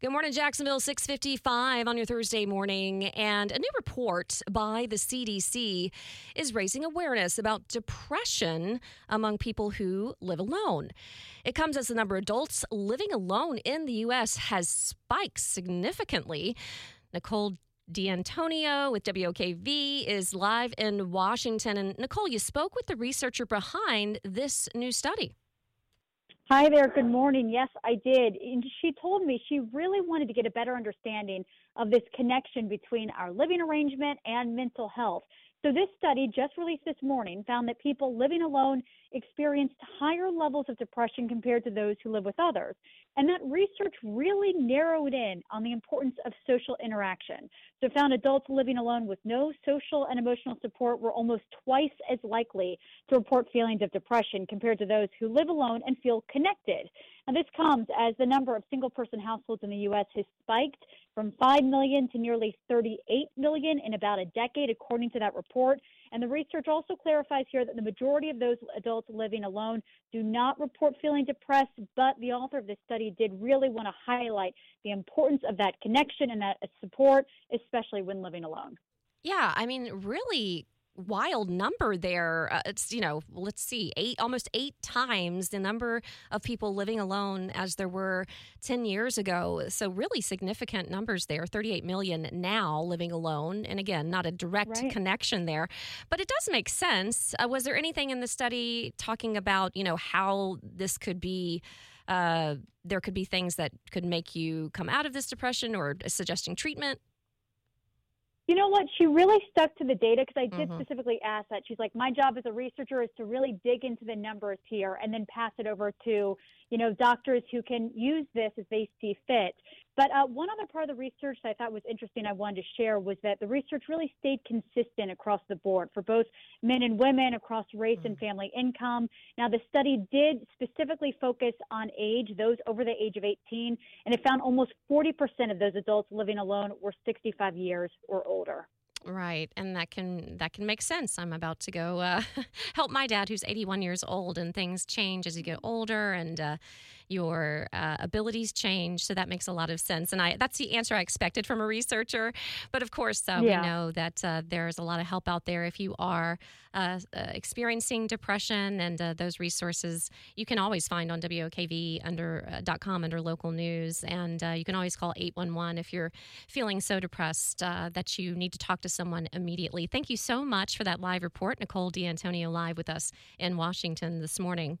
Good morning, Jacksonville, 655 on your Thursday morning. And a new report by the CDC is raising awareness about depression among people who live alone. It comes as the number of adults living alone in the U.S. has spiked significantly. Nicole D'Antonio with WOKV is live in Washington. And Nicole, you spoke with the researcher behind this new study. Hi there. Good morning. Yes, I did. And she told me she really wanted to get a better understanding of this connection between our living arrangement and mental health. So, this study just released this morning found that people living alone experienced higher levels of depression compared to those who live with others. And that research really narrowed in on the importance of social interaction. So, found adults living alone with no social and emotional support were almost twice as likely to report feelings of depression compared to those who live alone and feel connected. And this comes as the number of single person households in the U.S. has spiked from 5 million to nearly 38 million in about a decade, according to that report. And the research also clarifies here that the majority of those adults living alone do not report feeling depressed, but the author of this study did really want to highlight the importance of that connection and that support, especially when living alone. Yeah, I mean, really wild number there. Uh, it's, you know, let's see, eight, almost eight times the number of people living alone as there were 10 years ago. So, really significant numbers there 38 million now living alone. And again, not a direct right. connection there, but it does make sense. Uh, was there anything in the study talking about, you know, how this could be? Uh, there could be things that could make you come out of this depression or suggesting treatment? You know what? She really stuck to the data because I did mm-hmm. specifically ask that. She's like, my job as a researcher is to really dig into the numbers here and then pass it over to, you know, doctors who can use this as they see fit. But uh, one other part of the research that I thought was interesting, I wanted to share was that the research really stayed consistent across the board for both men and women, across race mm-hmm. and family income. Now, the study did specifically focus on age, those over the age of 18, and it found almost 40% of those adults living alone were 65 years or older. Right, and that can that can make sense. I'm about to go uh, help my dad, who's 81 years old, and things change as you get older, and uh, your uh, abilities change. So that makes a lot of sense. And I that's the answer I expected from a researcher. But of course, uh, yeah. we know that uh, there's a lot of help out there if you are uh, experiencing depression, and those resources you can always find on WOKV under .com under local news, and you can always call 811 if you're feeling so depressed that you need to talk to someone immediately. Thank you so much for that live report. Nicole D'Antonio live with us in Washington this morning.